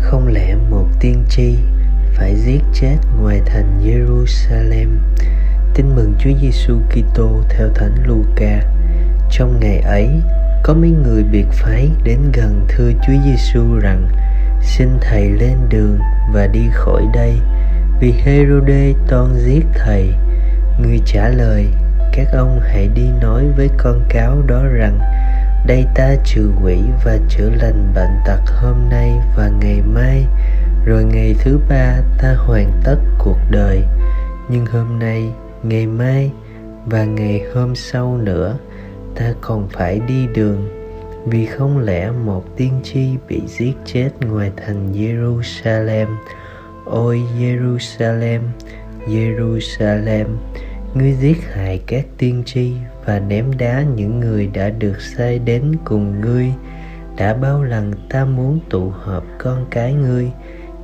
Không lẽ một tiên tri phải giết chết ngoài thành Jerusalem? Tin mừng Chúa Giêsu Kitô theo Thánh Luca. Trong ngày ấy, có mấy người biệt phái đến gần thưa Chúa Giêsu rằng: "Xin thầy lên đường và đi khỏi đây, vì Herodê toan giết thầy." Người trả lời: các ông hãy đi nói với con cáo đó rằng: đây ta trừ quỷ và chữa lành bệnh tật hôm nay và ngày mai, rồi ngày thứ ba ta hoàn tất cuộc đời. Nhưng hôm nay, ngày mai và ngày hôm sau nữa, ta còn phải đi đường, vì không lẽ một tiên tri bị giết chết ngoài thành Jerusalem? Ôi Jerusalem Jerusalem ngươi giết hại các tiên tri và ném đá những người đã được sai đến cùng ngươi. Đã bao lần ta muốn tụ họp con cái ngươi,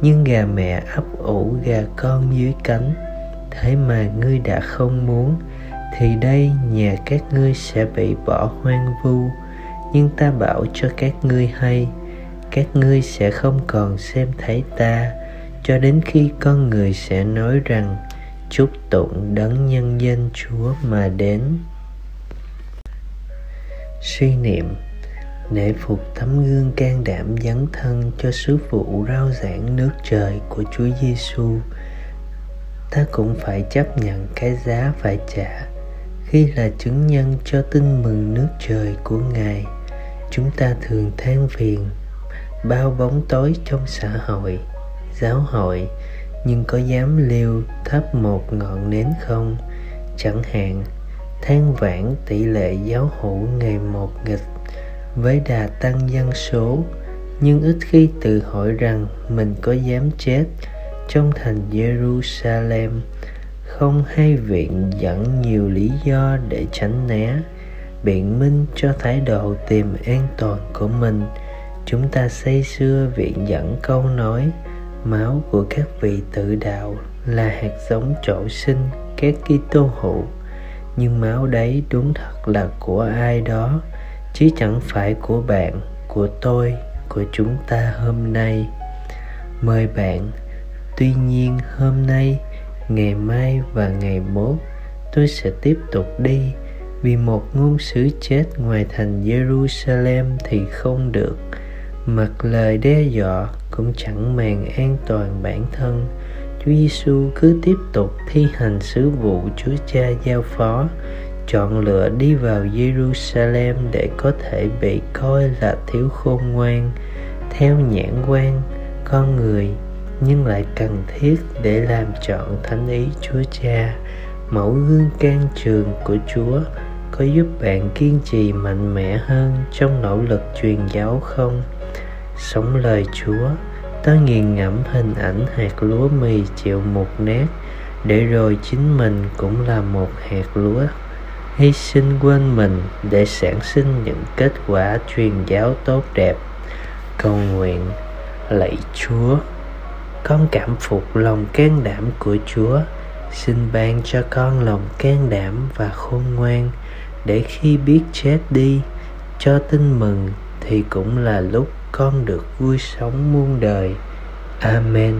nhưng gà mẹ ấp ủ gà con dưới cánh. Thế mà ngươi đã không muốn, thì đây nhà các ngươi sẽ bị bỏ hoang vu. Nhưng ta bảo cho các ngươi hay, các ngươi sẽ không còn xem thấy ta. Cho đến khi con người sẽ nói rằng chúc tụng đấng nhân danh chúa mà đến suy niệm nể phục tấm gương can đảm dấn thân cho sứ vụ rao giảng nước trời của Chúa Giêsu. Ta cũng phải chấp nhận cái giá phải trả khi là chứng nhân cho tin mừng nước trời của Ngài. Chúng ta thường than phiền bao bóng tối trong xã hội, giáo hội, nhưng có dám liêu thắp một ngọn nến không? Chẳng hạn, than vãn tỷ lệ giáo hữu ngày một nghịch với đà tăng dân số, nhưng ít khi tự hỏi rằng mình có dám chết trong thành Jerusalem không hay viện dẫn nhiều lý do để tránh né, biện minh cho thái độ tìm an toàn của mình chúng ta say xưa viện dẫn câu nói máu của các vị tự đạo là hạt giống trổ sinh các Kitô hữu nhưng máu đấy đúng thật là của ai đó, chứ chẳng phải của bạn, của tôi, của chúng ta hôm nay. Mời bạn, tuy nhiên hôm nay, ngày mai và ngày mốt, tôi sẽ tiếp tục đi, vì một ngôn sứ chết ngoài thành Jerusalem thì không được mặc lời đe dọa cũng chẳng màng an toàn bản thân Chúa Giêsu cứ tiếp tục thi hành sứ vụ Chúa Cha giao phó, chọn lựa đi vào Jerusalem để có thể bị coi là thiếu khôn ngoan, theo nhãn quan con người nhưng lại cần thiết để làm chọn thánh ý Chúa Cha. Mẫu gương can trường của Chúa có giúp bạn kiên trì mạnh mẽ hơn trong nỗ lực truyền giáo không? Sống lời Chúa, ta nghiền ngẫm hình ảnh hạt lúa mì chịu một nát để rồi chính mình cũng là một hạt lúa. Hy sinh quên mình để sản sinh những kết quả truyền giáo tốt đẹp. Cầu nguyện, lạy chúa, con cảm phục lòng can đảm của chúa. Xin ban cho con lòng can đảm và khôn ngoan để khi biết chết đi, cho tin mừng thì cũng là lúc con được vui sống muôn đời. Amen.